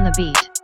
on the beat.